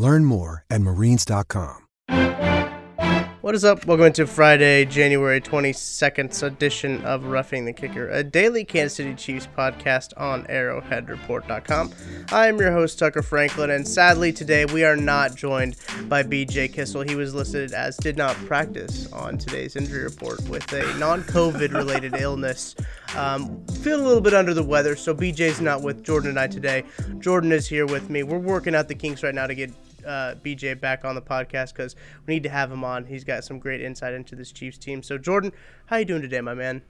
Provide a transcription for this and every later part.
Learn more at marines.com. What is up? Welcome to Friday, January 22nd edition of Roughing the Kicker, a daily Kansas City Chiefs podcast on arrowheadreport.com. I am your host, Tucker Franklin, and sadly today we are not joined by BJ Kissel. He was listed as did not practice on today's injury report with a non COVID related illness. Um, feeling a little bit under the weather, so BJ's not with Jordan and I today. Jordan is here with me. We're working out the kinks right now to get uh, BJ back on the podcast because we need to have him on. He's got some great insight into this Chiefs team. So, Jordan, how you doing today, my man?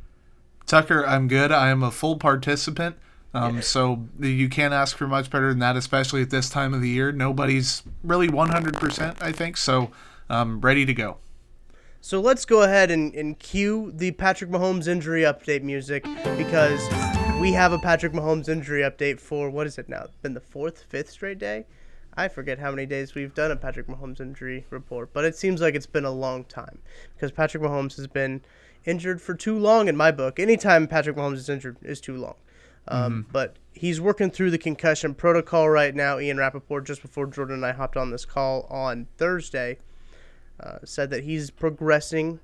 Tucker, I'm good. I am a full participant. Um, yeah. So you can't ask for much better than that, especially at this time of the year. Nobody's really 100%, I think. So um, ready to go. So let's go ahead and, and cue the Patrick Mahomes injury update music because we have a Patrick Mahomes injury update for what is it now? Been the fourth, fifth straight day? I forget how many days we've done a Patrick Mahomes injury report, but it seems like it's been a long time because Patrick Mahomes has been injured for too long in my book. Anytime Patrick Mahomes is injured is too long. Um, mm-hmm. But he's working through the concussion protocol right now. Ian Rapoport, just before Jordan and I hopped on this call on Thursday, uh, said that he's progressing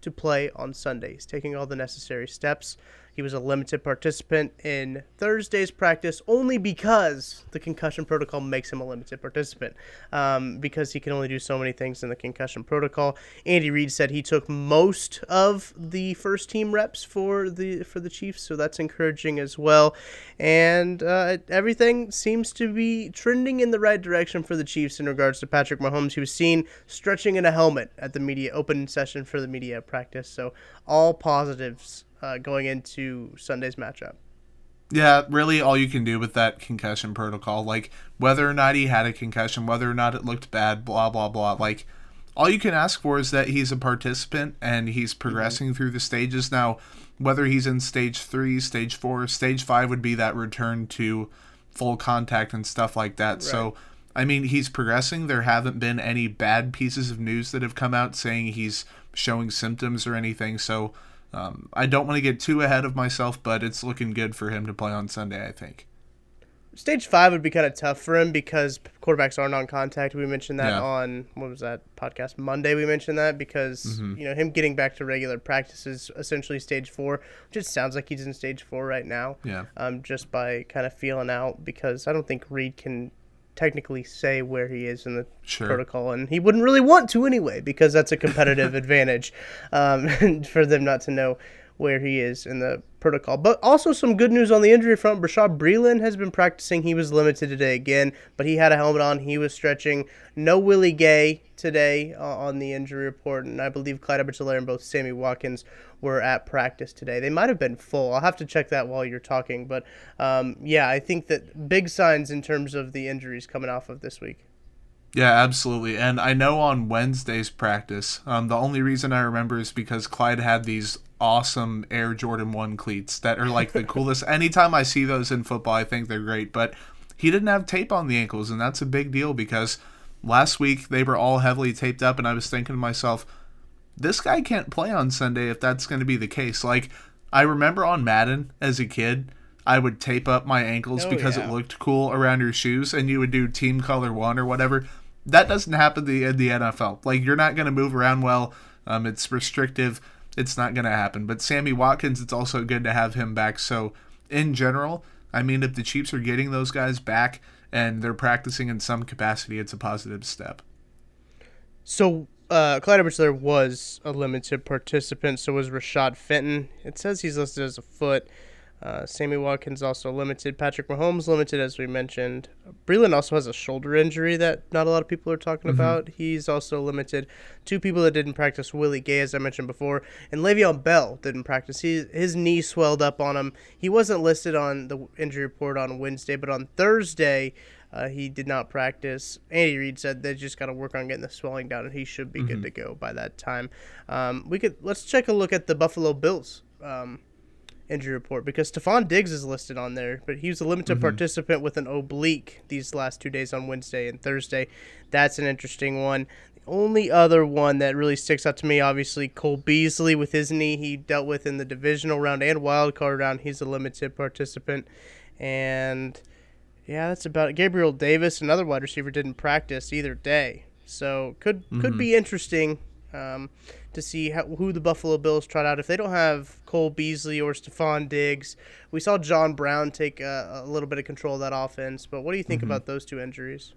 to play on Sunday. He's taking all the necessary steps. He was a limited participant in Thursday's practice only because the concussion protocol makes him a limited participant um, because he can only do so many things in the concussion protocol. Andy Reid said he took most of the first team reps for the for the Chiefs, so that's encouraging as well. And uh, everything seems to be trending in the right direction for the Chiefs in regards to Patrick Mahomes. He was seen stretching in a helmet at the media open session for the media practice, so all positives uh, going into Sunday's matchup. Yeah, really, all you can do with that concussion protocol, like whether or not he had a concussion, whether or not it looked bad, blah blah blah. Like, all you can ask for is that he's a participant and he's progressing mm-hmm. through the stages. Now, whether he's in stage three, stage four, stage five would be that return to full contact and stuff like that. Right. So, I mean, he's progressing. There haven't been any bad pieces of news that have come out saying he's showing symptoms or anything. So, um, I don't want to get too ahead of myself, but it's looking good for him to play on Sunday, I think. Stage five would be kind of tough for him because quarterbacks are non-contact. We mentioned that yeah. on what was that podcast Monday? We mentioned that because mm-hmm. you know him getting back to regular practice is essentially stage four. Just sounds like he's in stage four right now. Yeah. Um, just by kind of feeling out because I don't think Reid can technically say where he is in the sure. protocol, and he wouldn't really want to anyway because that's a competitive advantage um, for them not to know where he is in the protocol. But also some good news on the injury front. Bashaud Breeland has been practicing. He was limited today again, but he had a helmet on. He was stretching. No Willie Gay today uh, on the injury report, and I believe Clyde edwards and both Sammy Watkins were at practice today. They might have been full. I'll have to check that while you're talking. But um, yeah, I think that big signs in terms of the injuries coming off of this week. Yeah, absolutely. And I know on Wednesday's practice, um, the only reason I remember is because Clyde had these awesome Air Jordan 1 cleats that are like the coolest. Anytime I see those in football, I think they're great. But he didn't have tape on the ankles, and that's a big deal because last week they were all heavily taped up, and I was thinking to myself, this guy can't play on Sunday if that's going to be the case. Like, I remember on Madden as a kid, I would tape up my ankles oh, because yeah. it looked cool around your shoes, and you would do team color one or whatever. That doesn't happen in the NFL. Like, you're not going to move around well. Um, it's restrictive. It's not going to happen. But Sammy Watkins, it's also good to have him back. So, in general, I mean, if the Chiefs are getting those guys back and they're practicing in some capacity, it's a positive step. So, uh, Clyde edwards was a limited participant, so was Rashad Fenton. It says he's listed as a foot. Uh, Sammy Watkins also limited. Patrick Mahomes limited, as we mentioned. Breeland also has a shoulder injury that not a lot of people are talking mm-hmm. about. He's also limited. Two people that didn't practice, Willie Gay, as I mentioned before, and Le'Veon Bell didn't practice. He, his knee swelled up on him. He wasn't listed on the injury report on Wednesday, but on Thursday, Uh, he did not practice. Andy Reid said they just got to work on getting the swelling down, and he should be mm-hmm. good to go by that time. Um, we could let's check a look at the Buffalo Bills. Um, injury report because Stefon Diggs is listed on there, but he was a limited mm-hmm. participant with an oblique these last two days on Wednesday and Thursday. That's an interesting one. The only other one that really sticks out to me, obviously, Cole Beasley with his knee he dealt with in the divisional round and wild card round. He's a limited participant. And yeah, that's about it. Gabriel Davis, another wide receiver, didn't practice either day. So could mm-hmm. could be interesting. Um, to see how, who the Buffalo Bills trot out. If they don't have Cole Beasley or Stefon Diggs, we saw John Brown take a, a little bit of control of that offense. But what do you think mm-hmm. about those two injuries?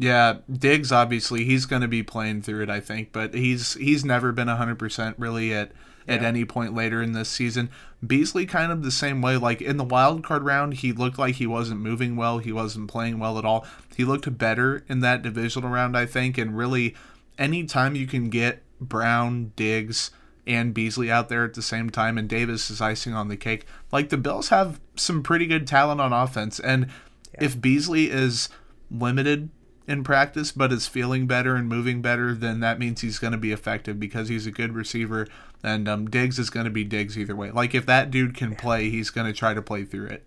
Yeah, Diggs obviously he's going to be playing through it, I think, but he's he's never been 100% really at at yeah. any point later in this season. Beasley kind of the same way like in the wild card round, he looked like he wasn't moving well, he wasn't playing well at all. He looked better in that divisional round, I think, and really anytime you can get Brown, Diggs, and Beasley out there at the same time, and Davis is icing on the cake. Like the Bills have some pretty good talent on offense, and yeah. if Beasley is limited in practice but is feeling better and moving better, then that means he's going to be effective because he's a good receiver, and um, Diggs is going to be Diggs either way. Like if that dude can play, he's going to try to play through it.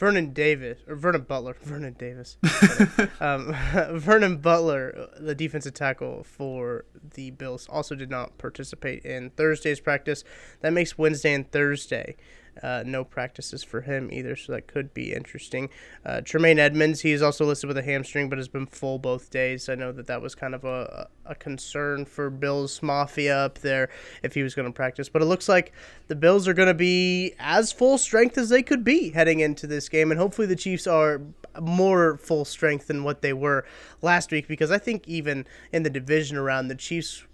Vernon Davis or Vernon Butler, Vernon Davis, um, Vernon Butler, the defensive tackle for the Bills, also did not participate in Thursday's practice. That makes Wednesday and Thursday uh, no practices for him either, so that could be interesting. Uh, Tremaine Edmunds, he's also listed with a hamstring, but has been full both days. I know that that was kind of a, a concern for Bills Mafia up there if he was going to practice, but it looks like the Bills are going to be as full strength as they could be heading into this game, and hopefully the Chiefs are more full strength than what they were last week because I think even in the division around the Chiefs,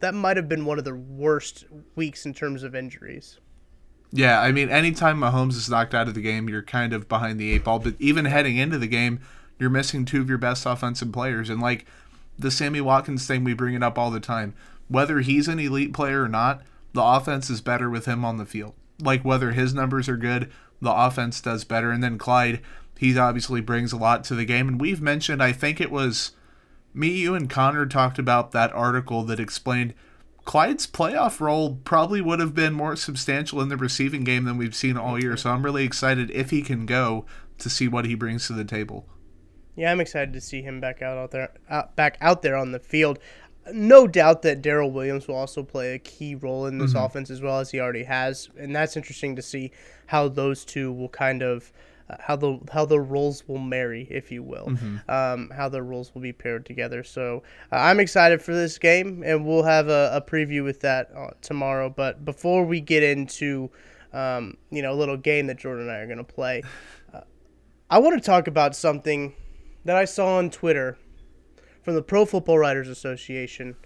that might have been one of the worst weeks in terms of injuries. Yeah, I mean, anytime Mahomes is knocked out of the game, you're kind of behind the eight ball. But even heading into the game, you're missing two of your best offensive players. And like the Sammy Watkins thing, we bring it up all the time. Whether he's an elite player or not, the offense is better with him on the field. Like whether his numbers are good, the offense does better. And then Clyde, he obviously brings a lot to the game. And we've mentioned, I think it was me, you, and Connor talked about that article that explained Clyde's playoff role probably would have been more substantial in the receiving game than we've seen all year. So I'm really excited if he can go to see what he brings to the table. Yeah, I'm excited to see him back out, out there, out, back out there on the field. No doubt that Daryl Williams will also play a key role in this mm-hmm. offense as well as he already has, and that's interesting to see how those two will kind of uh, how the how the roles will marry, if you will, mm-hmm. um, how the roles will be paired together. So uh, I'm excited for this game, and we'll have a, a preview with that uh, tomorrow. But before we get into um, you know a little game that Jordan and I are going to play, uh, I want to talk about something that I saw on Twitter from the Pro Football Writers Association.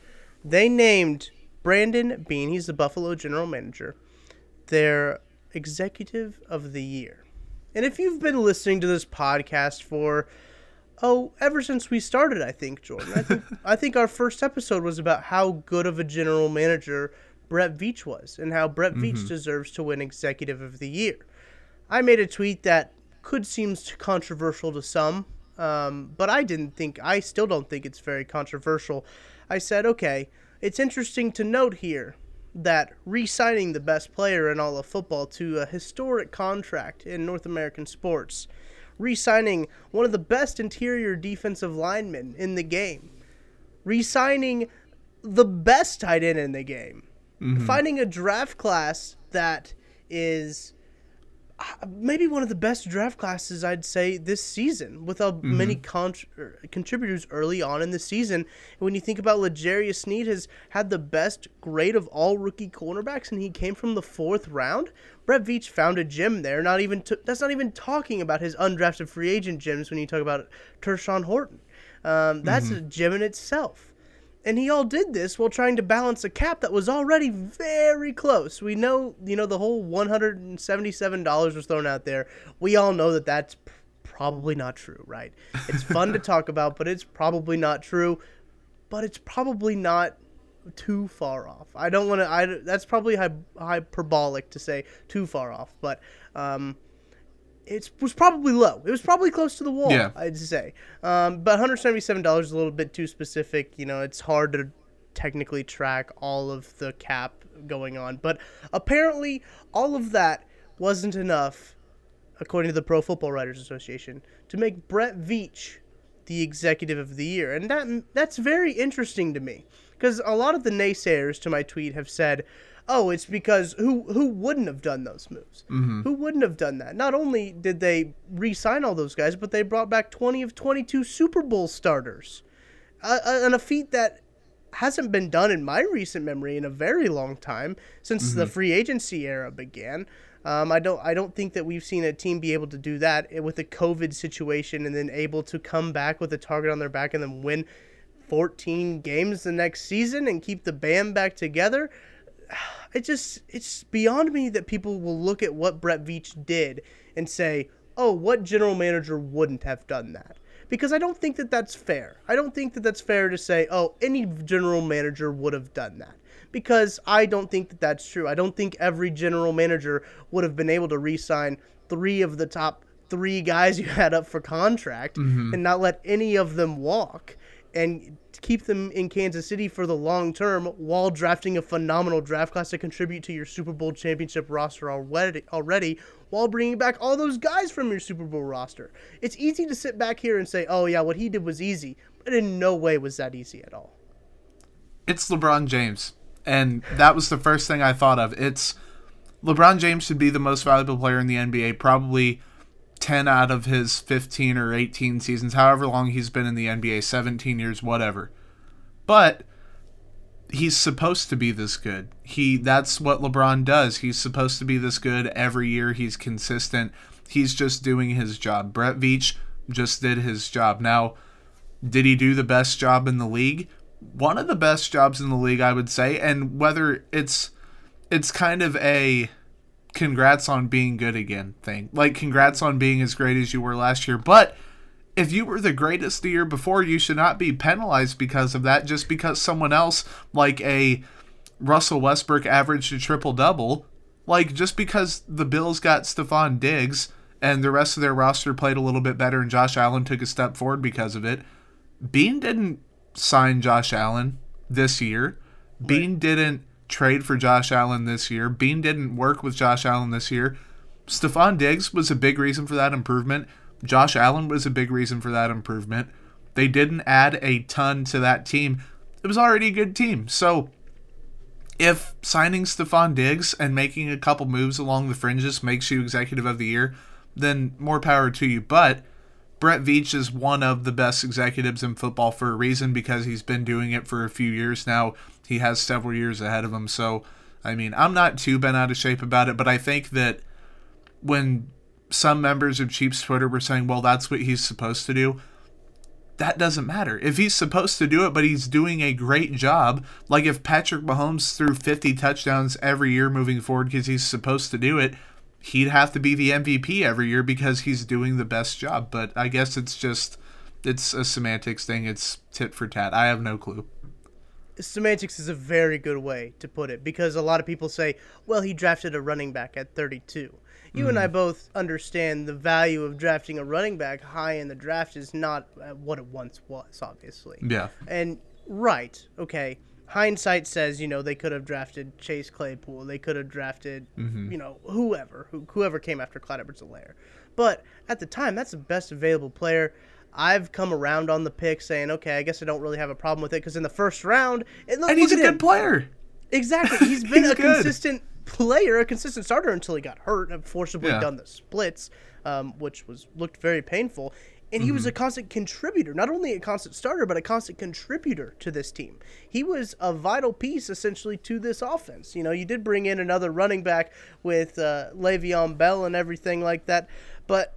They named Brandon Beane, he's the Buffalo general manager, their executive of the year. And if you've been listening to this podcast for oh, ever since we started, I think, Jordan, I think, I think our first episode was about how good of a general manager Brett Veach was and how Brett mm-hmm. Veach deserves to win Executive of the Year. I made a tweet that could seem controversial to some, um, but I didn't think, I still don't think it's very controversial. I said, okay, it's interesting to note here that re signing the best player in all of football to a historic contract in North American sports, re signing one of the best interior defensive linemen in the game, re signing the best tight end in the game, mm-hmm. finding a draft class that is maybe one of the best draft classes I'd say this season with mm-hmm. many er, contributors early on in the season. When you think about L'Jarius Sneed has had the best grade of all rookie cornerbacks and he came from the fourth round. Brett Veach found a gem there. Not even t- that's not even talking about his undrafted free agent gems when you talk about Tershawn Wharton. Um, that's mm-hmm. a gem in itself. And he all did this while trying to balance a cap that was already very close. We know, you know, the whole $177 was thrown out there. We all know that that's probably not true, right? It's fun to talk about, but it's probably not true. But it's probably not too far off. I don't want to. I that's probably hyperbolic to say too far off, but um, it was probably low. It was probably close to the wall, Yeah. I'd say. Um, but $177 is a little bit too specific. You know, it's hard to technically track all of the cap going on. But apparently, all of that wasn't enough, according to the Pro Football Writers Association, to make Brett Veach the executive of the year. And that that's very interesting to me because a lot of the naysayers to my tweet have said, "Oh, it's because who who wouldn't have done those moves? Who wouldn't have done that? Not only did they re-sign all those guys, but they brought back 20 of 22 Super Bowl starters, uh, and a feat that hasn't been done in my recent memory in a very long time since the free agency era began. Um, I don't I don't think that we've seen a team be able to do that with a COVID situation and then able to come back with a target on their back and then win 14 games the next season and keep the band back together. It just it's beyond me that people will look at what Brett Veach did and say, "Oh, what general manager wouldn't have done that?" Because I don't think that that's fair. I don't think that that's fair to say, "Oh, any general manager would have done that." Because I don't think that that's true. I don't think every general manager would have been able to re-sign three of the top three guys you had up for contract mm-hmm. and not let any of them walk and keep them in Kansas City for the long term while drafting a phenomenal draft class to contribute to your Super Bowl championship roster already already while bringing back all those guys from your Super Bowl roster. It's easy to sit back here and say, "Oh yeah, what he did was easy," but in no way was that easy at all. It's LeBron James. And that was the first thing I thought of. It's LeBron James should be the most valuable player in the NBA, probably 10 out of his 15 or 18 seasons, however long he's been in the NBA, 17 years, whatever. But he's supposed to be this good. He that's what LeBron does. He's supposed to be this good every year. He's consistent. He's just doing his job. Brett Veach just did his job. Now, did he do the best job in the league? One of the best jobs in the league, I would say. And whether it's it's kind of a congrats on being good again thing. Like congrats on being as great as you were last year. But if you were the greatest the year before, you should not be penalized because of that just because someone else like a Russell Westbrook averaged a triple double. Like just because the Bills got Stefon Diggs and the rest of their roster played a little bit better and Josh Allen took a step forward because of it. Beane didn't sign Josh Allen this year. Beane didn't trade for Josh Allen this year. Beane didn't work with Josh Allen this year. Stefon Diggs was a big reason for that improvement. Josh Allen was a big reason for that improvement. They didn't add a ton to that team. It was already a good team. So if signing Stefon Diggs and making a couple moves along the fringes makes you executive of the year, then more power to you. But Brett Veach is one of the best executives in football for a reason because he's been doing it for a few years now. He has several years ahead of him. So, I mean, I'm not too bent out of shape about it, but I think that when some members of Chiefs Twitter were saying, well, that's what he's supposed to do, that doesn't matter. If he's supposed to do it, but he's doing a great job, like if Patrick Mahomes threw 50 touchdowns every year moving forward because he's supposed to do it, he'd have to be the MVP every year because he's doing the best job. But I guess it's just it's a semantics thing. It's tit for tat. I have no clue. Semantics is a very good way to put it because a lot of people say, well, he drafted a running back at 32. You and I both understand the value of drafting a running back high in the draft is not uh, what it once was, obviously. Yeah. And right, okay. Hindsight says, you know, they could have drafted Chase Claypool. They could have drafted, you know, whoever, who, whoever came after Clyde Edwards-Helaire. But at the time, that's the best available player. I've come around on the pick saying, okay, I guess I don't really have a problem with it because in the first round, and, look, And he's a good him. player. Exactly. He's been He's a good. consistent player, a consistent starter until he got hurt and forcibly Yeah. done the splits, um, which was looked very painful. And he was Mm-hmm. a constant contributor, not only a constant starter, but a constant contributor to this team. He was a vital piece, essentially, to this offense. You know, you did bring in another running back with uh, Le'Veon Bell and everything like that, but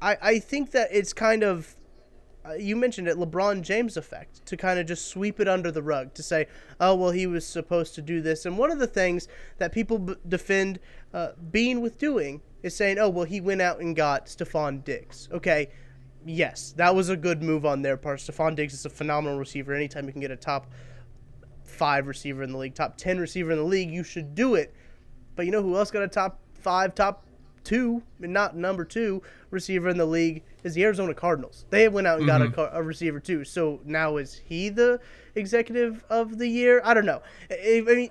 I, I think that it's kind of uh, you mentioned it, LeBron James effect, to kind of just sweep it under the rug, to say, oh, well, he was supposed to do this. And one of the things that people b- defend uh, with doing is saying, oh, well, he went out and got Stefon Diggs. Okay, yes, that was a good move on their part. Stefon Diggs is a phenomenal receiver. Anytime you can get a top five receiver in the league, top 10 receiver in the league, you should do it. But you know who else got a top five, top two, not number two receiver in the league is the Arizona Cardinals. They went out and got Mm-hmm. a, a receiver too. So now is he the executive of the year? I don't know. I, I mean,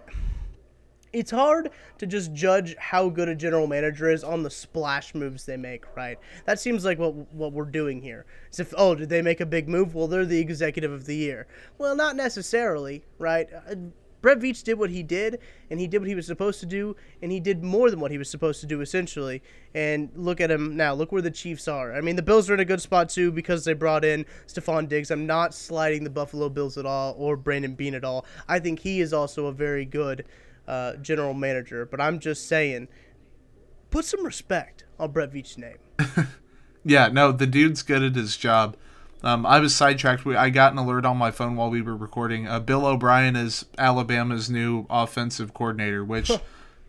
it's hard to just judge how good a general manager is on the splash moves they make, right? That seems like what what we're doing here. Is if oh, did they make a big move? Well, they're the executive of the year. Well, not necessarily, right? Brett Veach did what he did, and he did what he was supposed to do, and he did more than what he was supposed to do, essentially. And look at him now. Look where the Chiefs are. I mean, the Bills are in a good spot, too, because they brought in Stefon Diggs. I'm not sliding the Buffalo Bills at all or Brandon Beane at all. I think he is also a very good uh, general manager, but I'm just saying, put some respect on Brett Veach's name. Yeah, no, the dude's good at his job. Um, I was sidetracked. We, I got an alert on my phone while we were recording. Uh, Bill O'Brien is Alabama's new offensive coordinator, which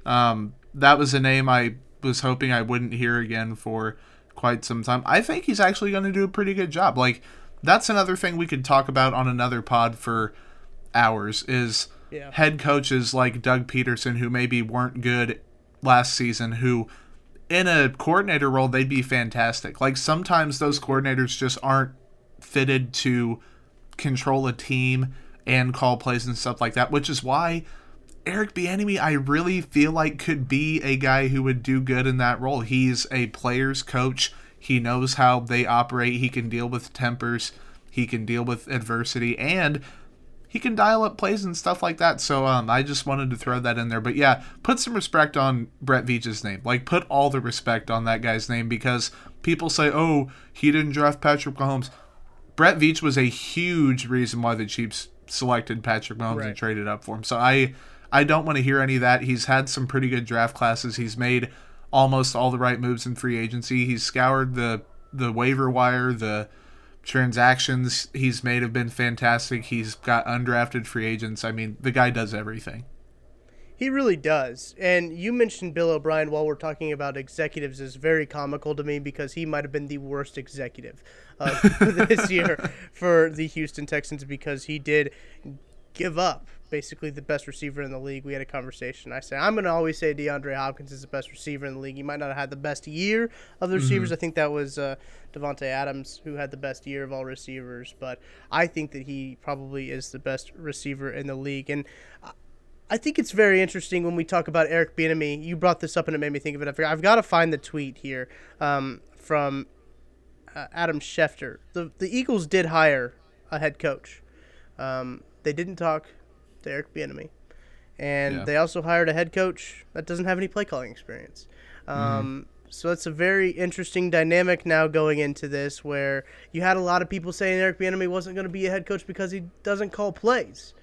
um, that was a name I was hoping I wouldn't hear again for quite some time. I think he's actually going to do a pretty good job. Like that's another thing we could talk about on another pod for hours is Yeah. head coaches like Doug Pederson who maybe weren't good last season who in a coordinator role they'd be fantastic. Like sometimes those coordinators just aren't fitted to control a team and call plays and stuff like that, which is why Eric Bieniemy I really feel like could be a guy who would do good in that role. He's a player's coach. He knows how they operate. He can deal with tempers. He can deal with adversity and he can dial up plays and stuff like that. So um, I just wanted to throw that in there. But yeah, put some respect on Brett Veach's name. Like put all the respect on that guy's name because people say, "Oh, he didn't draft Patrick Mahomes." Brett Veach was a huge reason why the Chiefs selected Patrick Mahomes Right. and traded up for him. So I I don't want to hear any of that. He's had some pretty good draft classes. He's made almost all the right moves in free agency. He's scoured the the waiver wire, the transactions he's made have been fantastic. He's got undrafted free agents. I mean, the guy does everything. He really does. And you mentioned Bill O'Brien while we're talking about executives is very comical to me because he might have been the worst executive uh, this year for the Houston Texans because he did give up basically the best receiver in the league. We had a conversation. I said I'm going to always say DeAndre Hopkins is the best receiver in the league. He might not have had the best year of the receivers. I think that was uh, Davante Adams who had the best year of all receivers, but I think that he probably is the best receiver in the league. And I think it's very interesting when we talk about Eric Bieniemy. You brought this up and it made me think of it. I've, I've got to find the tweet here um, from uh, Adam Schefter. The the Eagles did hire a head coach. Um, they didn't talk to Eric Bieniemy, and Yeah. they also hired a head coach that doesn't have any play calling experience. Um, So it's a very interesting dynamic now going into this, where you had a lot of people saying Eric Bieniemy wasn't going to be a head coach because he doesn't call plays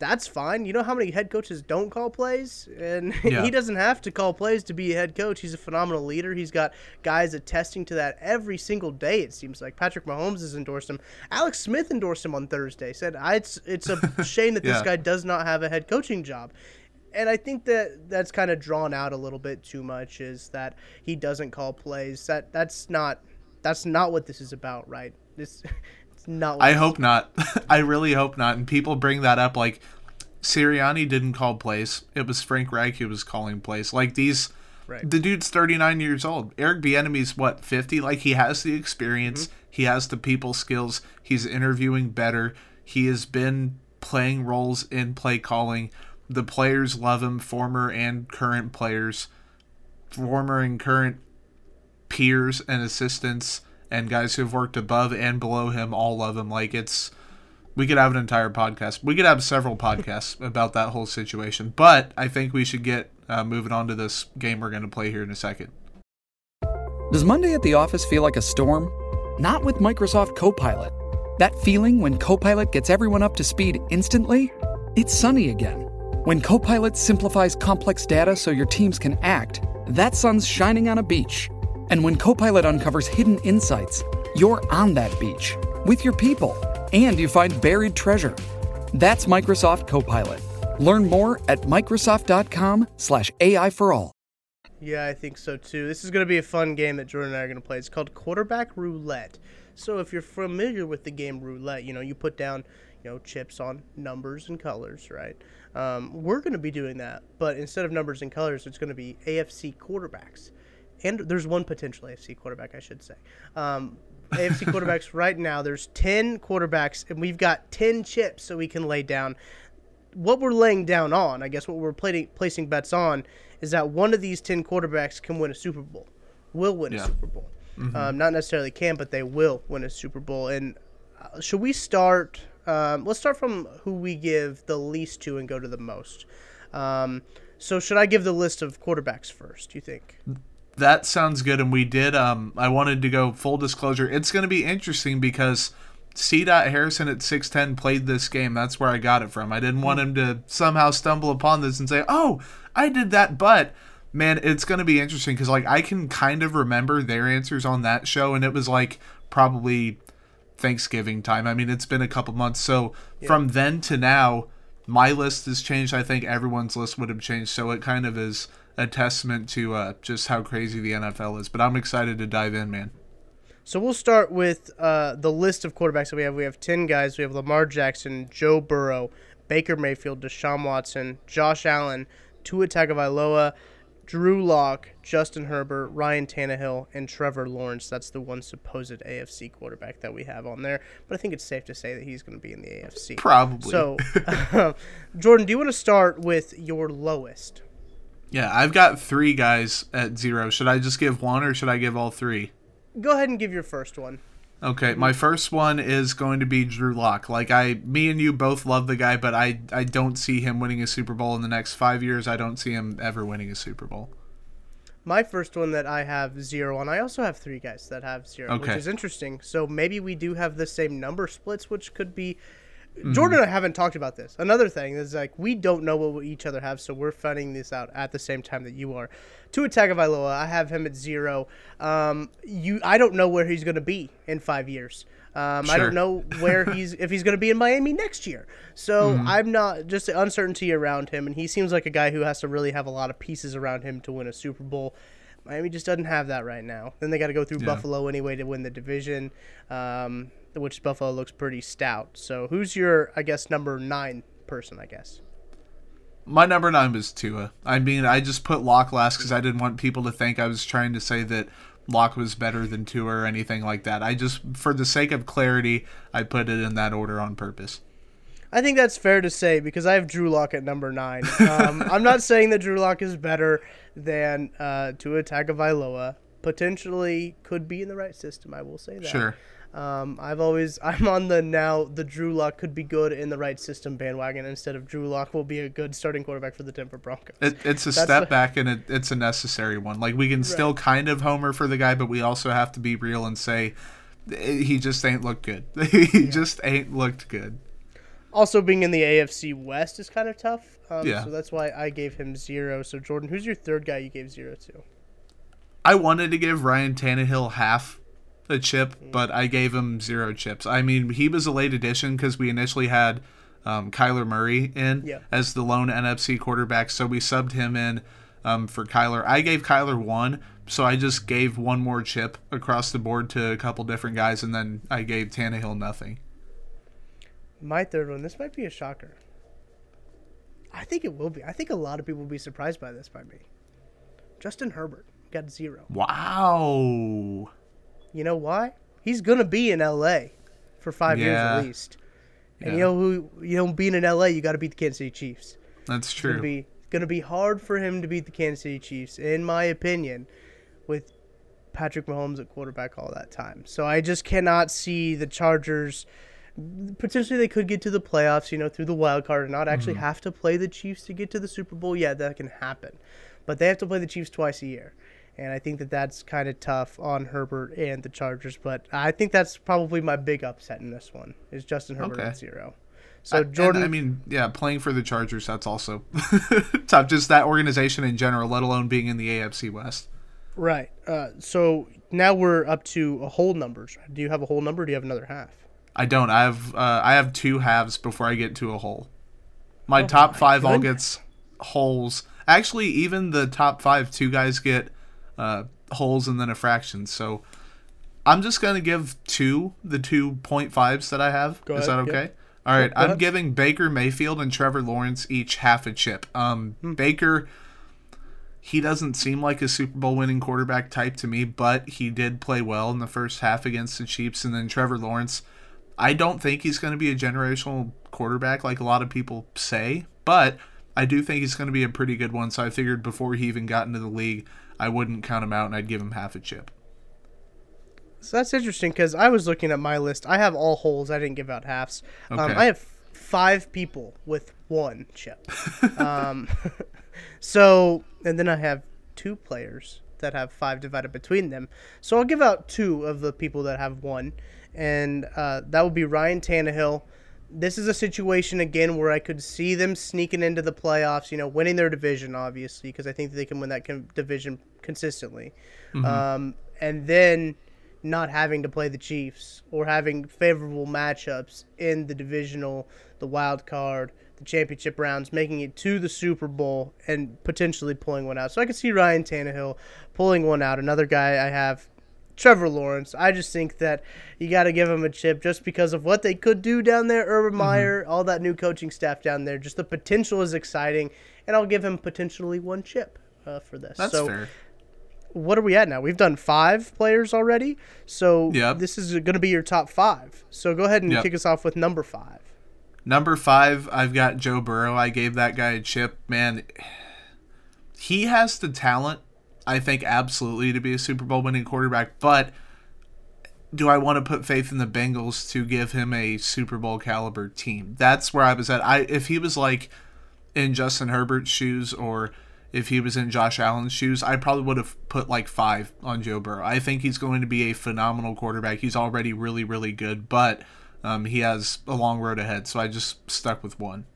that's fine. You know how many head coaches don't call plays? And Yeah. he doesn't have to call plays to be a head coach. He's a phenomenal leader. He's got guys attesting to that every single day, it seems like. Patrick Mahomes has endorsed him. Alex Smith endorsed him on Thursday. Said, I, it's, it's a shame that this Yeah. guy does not have a head coaching job. And I think that that's kind of drawn out a little bit too much is that he doesn't call plays. That That's not that's not what this is about, right? This it's not I hope not. I really hope not. And people bring that up like Sirianni didn't call plays. It was Frank Reich who was calling plays. Like these Right. the dude's 39 years old. Eric Bieniemy's what, 50? Like he has the experience, mm-hmm. he has the people skills, he's interviewing better. He has been playing roles in play calling. The players love him, former and current players, former and current peers and assistants and guys who have worked above and below him all love him. Like it's we could have an entire podcast. We could have several podcasts about that whole situation. But I think we should get uh, moving on to this game we're going to play here in a second. Does Monday at the office feel like a storm? Not with Microsoft Copilot. That feeling when Copilot gets everyone up to speed instantly? It's sunny again. When Copilot simplifies complex data so your teams can act, that sun's shining on a beach. And when Copilot uncovers hidden insights, you're on that beach with your people and you find buried treasure. That's Microsoft Copilot. Learn more at Microsoft.com/slash AI for all. Yeah, I think so too. This is going to be a fun game that Jordan and I are going to play. It's called Quarterback Roulette. So if you're familiar with the game roulette, you know, you put down, you know, chips on numbers and colors, right? Um, we're going to be doing that, but instead of numbers and colors, it's going to be AFC quarterbacks. And there's one potential AFC quarterback, I should say. Um, AFC quarterbacks right now, there's 10 quarterbacks, and we've got 10 chips so we can lay down. What we're laying down on, I guess what we're pla- placing bets on, is that one of these 10 quarterbacks can win a Super Bowl, will win Yeah. a Super Bowl. Um, not necessarily can, but they will win a Super Bowl. And uh, should we start? Um, let's start from who we give the least to and go to the most. Um, so should I give the list of quarterbacks first? Do you think? That sounds good. And we did. Um, I wanted to go full disclosure. It's going to be interesting because C. Dot Harrison at six ten played this game. That's where I got it from. I didn't want him to somehow stumble upon this and say, "Oh, I did that." But man, it's going to be interesting because like I can kind of remember their answers on that show, and it was like probably Thanksgiving time. I mean, it's been a couple months. So from then to now, my list has changed. I think everyone's list would have changed. So it kind of is a testament to uh, just how crazy the NFL is. But I'm excited to dive in, man. So we'll start with uh, the list of quarterbacks that we have. We have 10 guys. We have Lamar Jackson, Joe Burrow, Baker Mayfield, Deshaun Watson, Josh Allen, Tua Tagovailoa, Drew Lock, Justin Herbert, Ryan Tannehill, and Trevor Lawrence. That's the one supposed AFC quarterback that we have on there. But I think it's safe to say that he's going to be in the AFC. Probably. So, Jordan, do you want to start with your lowest? Yeah, I've got three guys at zero. Should I just give one or should I give all three? Go ahead and give your first one. Okay, my first one is going to be Drew Lock. Like I, me and you both love the guy, but I, I don't see him winning a Super Bowl in the next five years. I don't see him ever winning a Super Bowl. My first one that I have zero on. I also have three guys that have zero, which is interesting. So maybe we do have the same number splits, which could be. Mm-hmm. Jordan and I haven't talked about this. Another thing is like we don't know what we each other have, so we're finding this out at the same time that you are. Tua Tagovailoa, I have him at zero. Um, you, I don't know where he's going to be in five years. Um, I don't know where he's if he's going to be in Miami next year. So Mm-hmm. I'm not just the uncertainty around him, and he seems like a guy who has to really have a lot of pieces around him to win a Super Bowl. Miami just doesn't have that right now. Then they got to go through Yeah. Buffalo anyway to win the division, um, which Buffalo looks pretty stout. So who's your, I guess, number nine person? I guess. My number nine was Tua. I mean, I just put Lock last because I didn't want people to think I was trying to say that Lock was better than Tua or anything like that. I just, for the sake of clarity, I put it in that order on purpose. I think that's fair to say because I have Drew Lock at number nine. Um, I'm not saying that Drew Lock is better than uh, Tua Tagovailoa. Potentially could be in the right system. I will say that. Sure. Um, I've always I'm on the now the Drew Lock could be good in the right system bandwagon instead of Drew Lock will be a good starting quarterback for the Denver Broncos. It, it's a That's step the- back and it, it's a necessary one. Like we can still kind of homer for the guy, but we also have to be real and say eh, he just ain't looked good. he just ain't looked good. also, being in the AFC West is kind of tough. Um, Yeah. So that's why I gave him zero. So Jordan, who's your third guy you gave zero to? I wanted to give Ryan Tannehill half a chip, but I gave him zero chips. I mean, he was a late addition because we initially had um, Kyler Murray in Yeah. as the lone NFC quarterback, so we subbed him in um, for Kyler. I gave Kyler one, so I just gave one more chip across the board to a couple different guys, and then I gave Tannehill nothing. My third one. This might be a shocker. I think it will be. I think a lot of people will be surprised by this by me. Justin Herbert got zero. Wow. You know why? He's gonna be in LA for five years at least. And Yeah. you know who? You know, being in LA, you got to beat the Kansas City Chiefs. That's It's gonna true. be gonna be hard for him to beat the Kansas City Chiefs, in my opinion, with Patrick Mahomes at quarterback all that time. So I just cannot see the Chargers. Potentially, they could get to the playoffs, you know, through the wild card, and not actually Mm-hmm. have to play the Chiefs to get to the Super Bowl. Yeah, that can happen, but they have to play the Chiefs twice a year, and I think that that's kind of tough on Herbert and the Chargers. But I think that's probably my big upset in this one is Justin Herbert Okay. at zero. So I- Jordan, I mean, yeah, playing for the Chargers, that's also tough. Just that organization in general, let alone being in the AFC West. Right. Uh, so now we're up to a whole numbers. Do you have a whole number? Or do you have another half? I don't. I have uh, I have two halves before I get to a whole. My Oh top my five all gets holes. Actually, even the top five, two guys get uh, holes and then a fraction. So I'm just gonna give two the two point fives that I have. Go Is that okay? yep. All right, I'm giving Baker Mayfield and Trevor Lawrence each half a chip. Um, Hmm. Baker he doesn't seem like a Super Bowl winning quarterback type to me, but he did play well in the first half against the Chiefs. And then Trevor Lawrence, I don't think he's going to be a generational quarterback like a lot of people say, but I do think he's going to be a pretty good one. So I figured before he even got into the league, I wouldn't count him out and I'd give him half a chip. So that's interesting because I was looking at my list. I have all holes. I didn't give out halves. Um, I have five people with one chip. um, so, and then I have two players that have five divided between them. So I'll give out two of the people that have one, and uh, that would be Ryan Tannehill. This is a situation again where I could see them sneaking into the playoffs. You know, winning their division, obviously, because I think they can win that con- division consistently. Um, and then not having to play the Chiefs or having favorable matchups in the divisional, the wild card, the championship rounds, making it to the Super Bowl and potentially pulling one out. So I could see Ryan Tannehill pulling one out. Another guy I have, Trevor Lawrence. I just think that you got to give him a chip just because of what they could do down there. Urban Meyer, all that new coaching staff down there. Just the potential is exciting, and I'll give him potentially one chip uh, for this. That's so, fair. what are we at now? We've done five players already, so Yep. this is going to be your top five. So go ahead and Yep. kick us off with number five. Number five, I've got Joe Burrow. I gave that guy a chip. Man, he has the talent, I think, absolutely to be a Super Bowl winning quarterback. But do I want to put faith in the Bengals to give him a Super Bowl caliber team? That's where I was at. I if he was like in Justin Herbert's shoes or if he was in Josh Allen's shoes, I probably would have put like five on Joe Burrow. I think he's going to be a phenomenal quarterback. He's already really, really good, but um, he has a long road ahead. So I just stuck with one.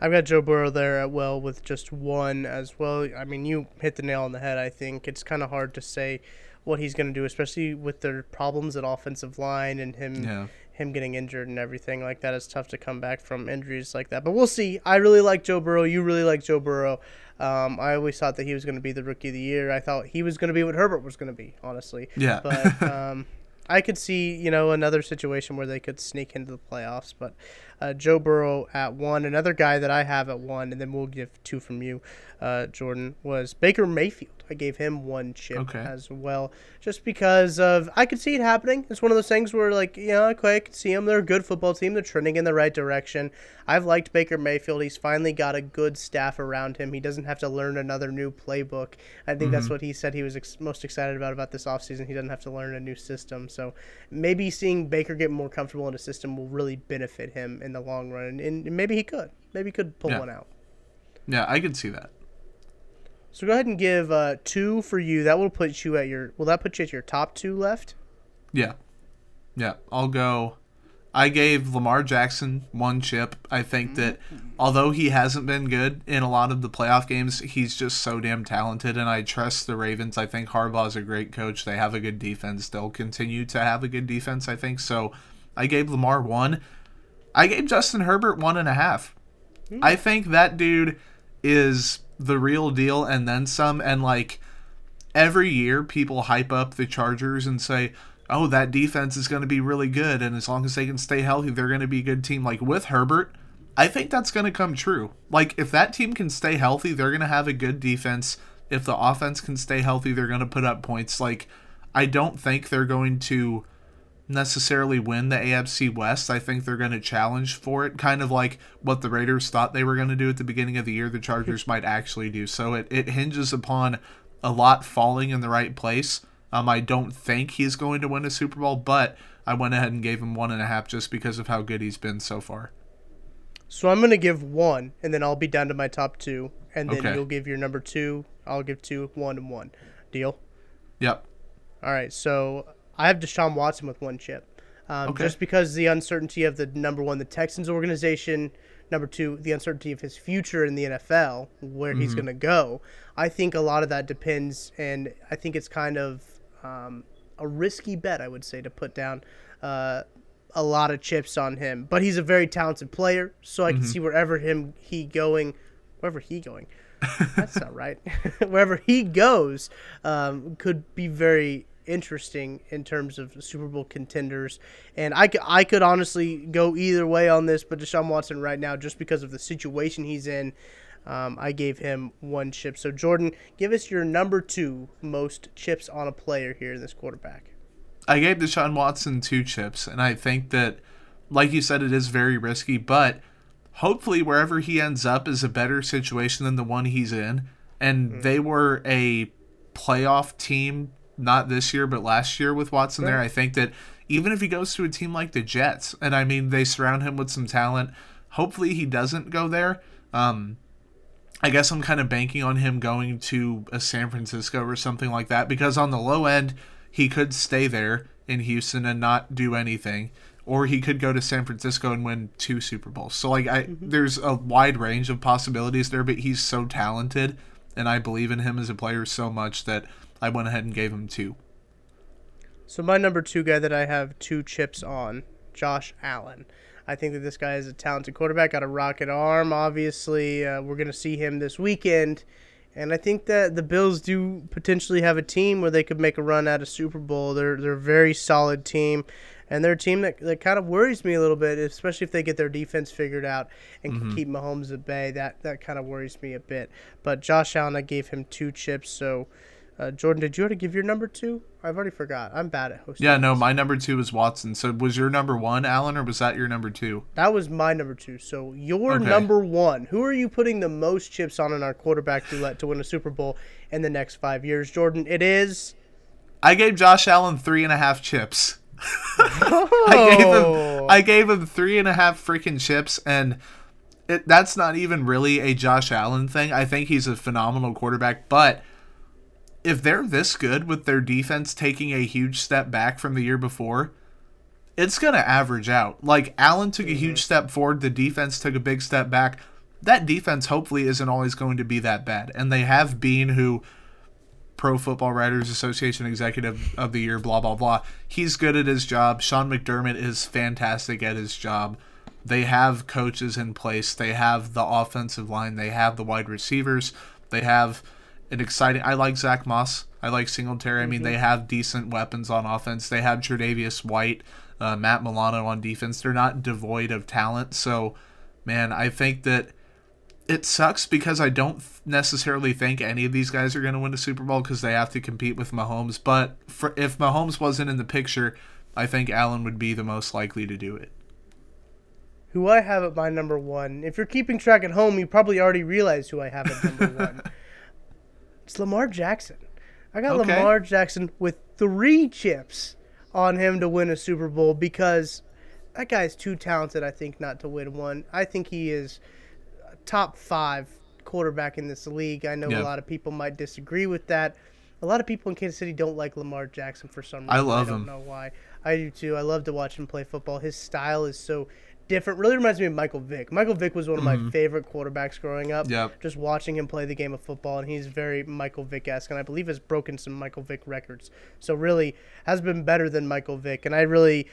I've got Joe Burrow there at well with just one as well. I mean, you hit the nail on the head. I think it's kind of hard to say what he's going to do, especially with their problems at offensive line and him Yeah. him getting injured and everything like that. It's tough to come back from injuries like that. But we'll see. I really like Joe Burrow. You really like Joe Burrow. Um, I always thought that he was going to be the rookie of the year. I thought he was going to be what Herbert was going to be, honestly. Yeah. But um, I could see, you know, another situation where they could sneak into the playoffs. But uh, Joe Burrow at one. Another guy that I have at one, and then we'll give two from you, uh, Jordan, was Baker Mayfield. I gave him one chip Okay. as well, just because of I could see it happening. It's one of those things where, like, you know, okay, I could see them. They're a good football team. They're trending in the right direction. I've liked Baker Mayfield. He's finally got a good staff around him. He doesn't have to learn another new playbook. I think that's what he said he was ex- most excited about about this offseason. He doesn't have to learn a new system. So maybe seeing Baker get more comfortable in a system will really benefit him in the long run. And, maybe he could. Maybe he could pull Yeah. one out. Yeah, I could see that. So go ahead and give uh, two for you. That will put you at your. Will that put you at your top two left? Yeah. Yeah, I'll go. I gave Lamar Jackson one chip. I think that although he hasn't been good in a lot of the playoff games, he's just so damn talented, and I trust the Ravens. I think Harbaugh's a great coach. They have a good defense. They'll continue to have a good defense, I think. So I gave Lamar one. I gave Justin Herbert one and a half. Hmm. I think that dude is the real deal and then some. And like every year, people hype up the Chargers and say, "Oh, that defense is going to be really good, and as long as they can stay healthy, they're going to be a good team." Like with Herbert, I think that's going to come true. Like if that team can stay healthy, they're going to have a good defense. If the offense can stay healthy, they're going to put up points. Like I don't think they're going to necessarily win the AFC West. I think they're going to challenge for it, kind of like what the Raiders thought they were going to do at the beginning of the year. The Chargers might actually do. So it, it hinges upon a lot falling in the right place. Um, I don't think he's going to win a Super Bowl, but I went ahead and gave him one and a half just because of how good he's been so far. So I'm gonna give one, and then I'll be down to my top two, and then Okay. you'll give your number two. I'll give two, one, and one. Deal. Yep. All right. So I have Deshaun Watson with one chip, um, Okay. just because the uncertainty of the number one, the Texans organization. Number two, the uncertainty of his future in the NFL, where he's going to go. I think a lot of that depends, and I think it's kind of um, a risky bet, I would say, to put down uh, a lot of chips on him. But he's a very talented player, so I can see wherever him he going, wherever he going. That's not right. wherever he goes, um, could be very interesting in terms of Super Bowl contenders. And I, I could honestly go either way on this, but Deshaun Watson right now, just because of the situation he's in, um, I gave him one chip. So, Jordan, give us your number two most chips on a player here in this quarterback. I gave Deshaun Watson two chips, and I think that, like you said, it is very risky, but hopefully wherever he ends up is a better situation than the one he's in. And mm-hmm. they were a playoff team, not this year, but last year with Watson there. I think that even if he goes to a team like the Jets, and I mean, they surround him with some talent, hopefully he doesn't go there. Um, I guess I'm kind of banking on him going to a San Francisco or something like that because on the low end, he could stay there in Houston and not do anything or he could go to San Francisco and win two Super Bowls. So like I mm-hmm. there's a wide range of possibilities there, but he's so talented and I believe in him as a player so much that I went ahead and gave him two. So my number two guy that I have two chips on, Josh Allen. I think that this guy is a talented quarterback, got a rocket arm. Obviously, uh, we're going to see him this weekend. And I think that the Bills do potentially have a team where they could make a run at a Super Bowl. They're, they're a very solid team and they're a team that, that kind of worries me a little bit, especially if they get their defense figured out and mm-hmm. can keep Mahomes at bay. That that kind of worries me a bit. But Josh Allen, I gave him two chips. So, uh, Jordan, did you already give your number two? I've already forgot. I'm bad at hosting. Yeah, no, my number two was Watson. So was your number one, Allen, or was that your number two? That was my number two. So your okay. number one. Who are you putting the most chips on in our quarterback roulette to win a Super Bowl in the next five years, Jordan? It is. I gave Josh Allen three and a half chips. I gave him oh. I gave him three and a half freaking chips and it, that's not even really a Josh Allen thing. I think he's a phenomenal quarterback, but if they're this good with their defense taking a huge step back from the year before, it's going to average out. Like Allen took a mm-hmm. huge step forward, the defense took a big step back. That defense hopefully isn't always going to be that bad. And they have Beane who Pro Football Writers Association Executive of the Year, blah, blah, blah. He's good at his job. Sean McDermott is fantastic at his job. They have coaches in place. They have the offensive line. They have the wide receivers. They have an exciting. I like Zach Moss. I like Singletary. I mean, they mm-hmm. have decent weapons on offense. They have Tre'Davious White, uh, Matt Milano on defense. They're not devoid of talent. So, man, I think that it sucks because I don't necessarily think any of these guys are going to win a Super Bowl because they have to compete with Mahomes. But for, if Mahomes wasn't in the picture, I think Allen would be the most likely to do it. Who I have at my number one. If you're keeping track at home, you probably already realize who I have at number one. It's Lamar Jackson. I got okay. Lamar Jackson with three chips on him to win a Super Bowl because that guy's too talented, I think, not to win one. I think he is top five quarterback in this league. I know yeah. a lot of people might disagree with that. A lot of people in Kansas City don't like Lamar Jackson for some reason. I love him. I don't him. know why. I do too. I love to watch him play football. His style is so different. Really reminds me of Michael Vick. Michael Vick was one of mm-hmm. my favorite quarterbacks growing up. Yep. Just watching him play the game of football, and he's very Michael Vick esque, and I believe has broken some Michael Vick records. So really has been better than Michael Vick, and I really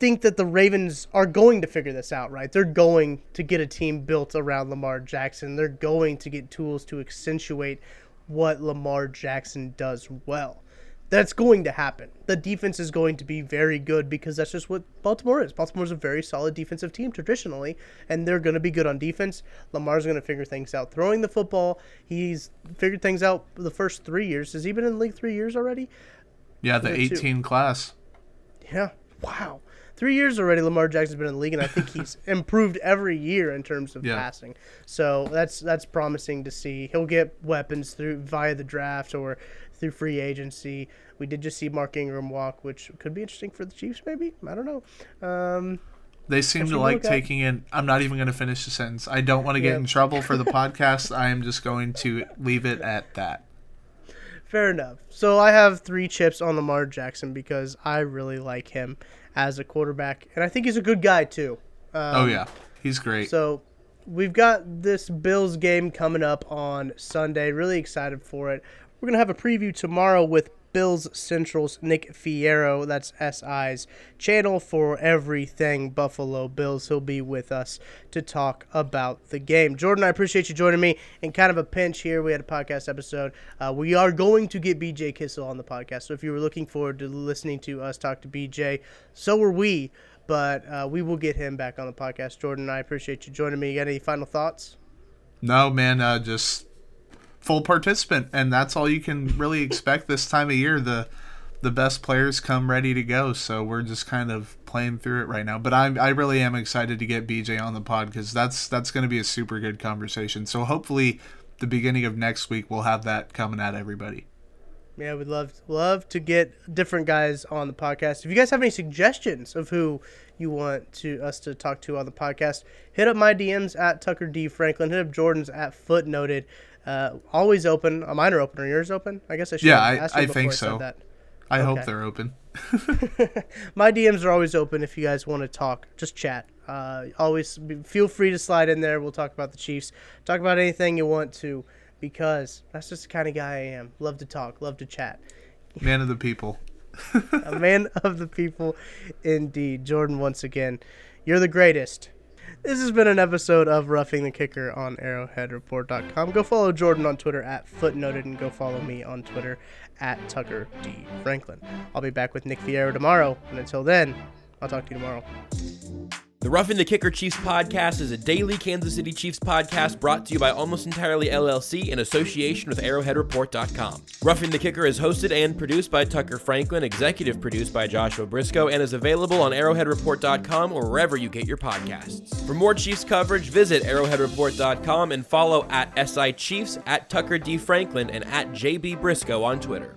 think that the Ravens are going to figure this out, right? They're going to get a team built around Lamar Jackson. They're going to get tools to accentuate what Lamar Jackson does well. That's going to happen. The defense is going to be very good because that's just what Baltimore is. Baltimore's a very solid defensive team traditionally, and they're going to be good on defense. Lamar's going to figure things out throwing the football. He's figured things out the first three years. Has he been in the league three years already? Yeah, the 18 class. Yeah. Wow three years already. Lamar Jackson's been in the league, and I think he's improved every year in terms of yeah. passing. So that's that's promising to see. He'll get weapons through via the draft or through free agency. We did just see Mark Ingram walk, which could be interesting for the Chiefs. Maybe I don't know. Um, they seem to like taking in. I'm not even going to finish the sentence. I don't want to get yeah. in trouble for the podcast. I am just going to leave it at that. Fair enough. So I have three chips on Lamar Jackson because I really like him as a quarterback, and I think he's a good guy too. Um, oh yeah, he's great. So we've got this Bills game coming up on Sunday. Really excited for it. We're gonna have a preview tomorrow with Bills Central's Nick Fierro. That's SI's channel for everything Buffalo Bills. He'll be with us to talk about the game. Jordan, I appreciate you joining me in kind of a pinch here. We had a podcast episode. Uh, we are going to get BJ Kissel on the podcast. So if you were looking forward to listening to us talk to BJ, so were we. But uh, we will get him back on the podcast. Jordan, I appreciate you joining me. You got any final thoughts? No, man, uh, just full participant, and that's all you can really expect this time of year. The the best players come ready to go, so we're just kind of playing through it right now. But I I really am excited to get BJ on the pod because that's that's going to be a super good conversation. So hopefully, the beginning of next week we'll have that coming at everybody. Yeah, we'd love love to get different guys on the podcast. If you guys have any suggestions of who you want to us to talk to on the podcast, hit up my DMs at Tucker D Franklin. Hit up Jordan's at Footnoted. Uh, always open. A mine are open. Are yours open? I guess I should. Yeah, I, I think so. I, I okay. hope they're open. my DMs are always open if you guys want to talk. Just chat. Uh, always be, feel free to slide in there. We'll talk about the Chiefs. Talk about anything you want to because that's just the kind of guy I am. Love to talk, love to chat. Man of the people. a man of the people, indeed. Jordan, once again, you're the greatest. This has been an episode of Roughing the Kicker on ArrowheadReport.com. Go follow Jordan on Twitter at Footnoted and go follow me on Twitter at Tucker D. Franklin. I'll be back with Nick Fierro tomorrow, and until then, I'll talk to you tomorrow. The Roughing the Kicker Chiefs podcast is a daily Kansas City Chiefs podcast brought to you by Almost Entirely LLC in association with ArrowheadReport.com. Roughing the Kicker is hosted and produced by Tucker Franklin, executive produced by Joshua Briscoe, and is available on ArrowheadReport.com or wherever you get your podcasts. For more Chiefs coverage, visit ArrowheadReport.com and follow at SI Chiefs, at Tucker D. Franklin, and at JB Briscoe on Twitter.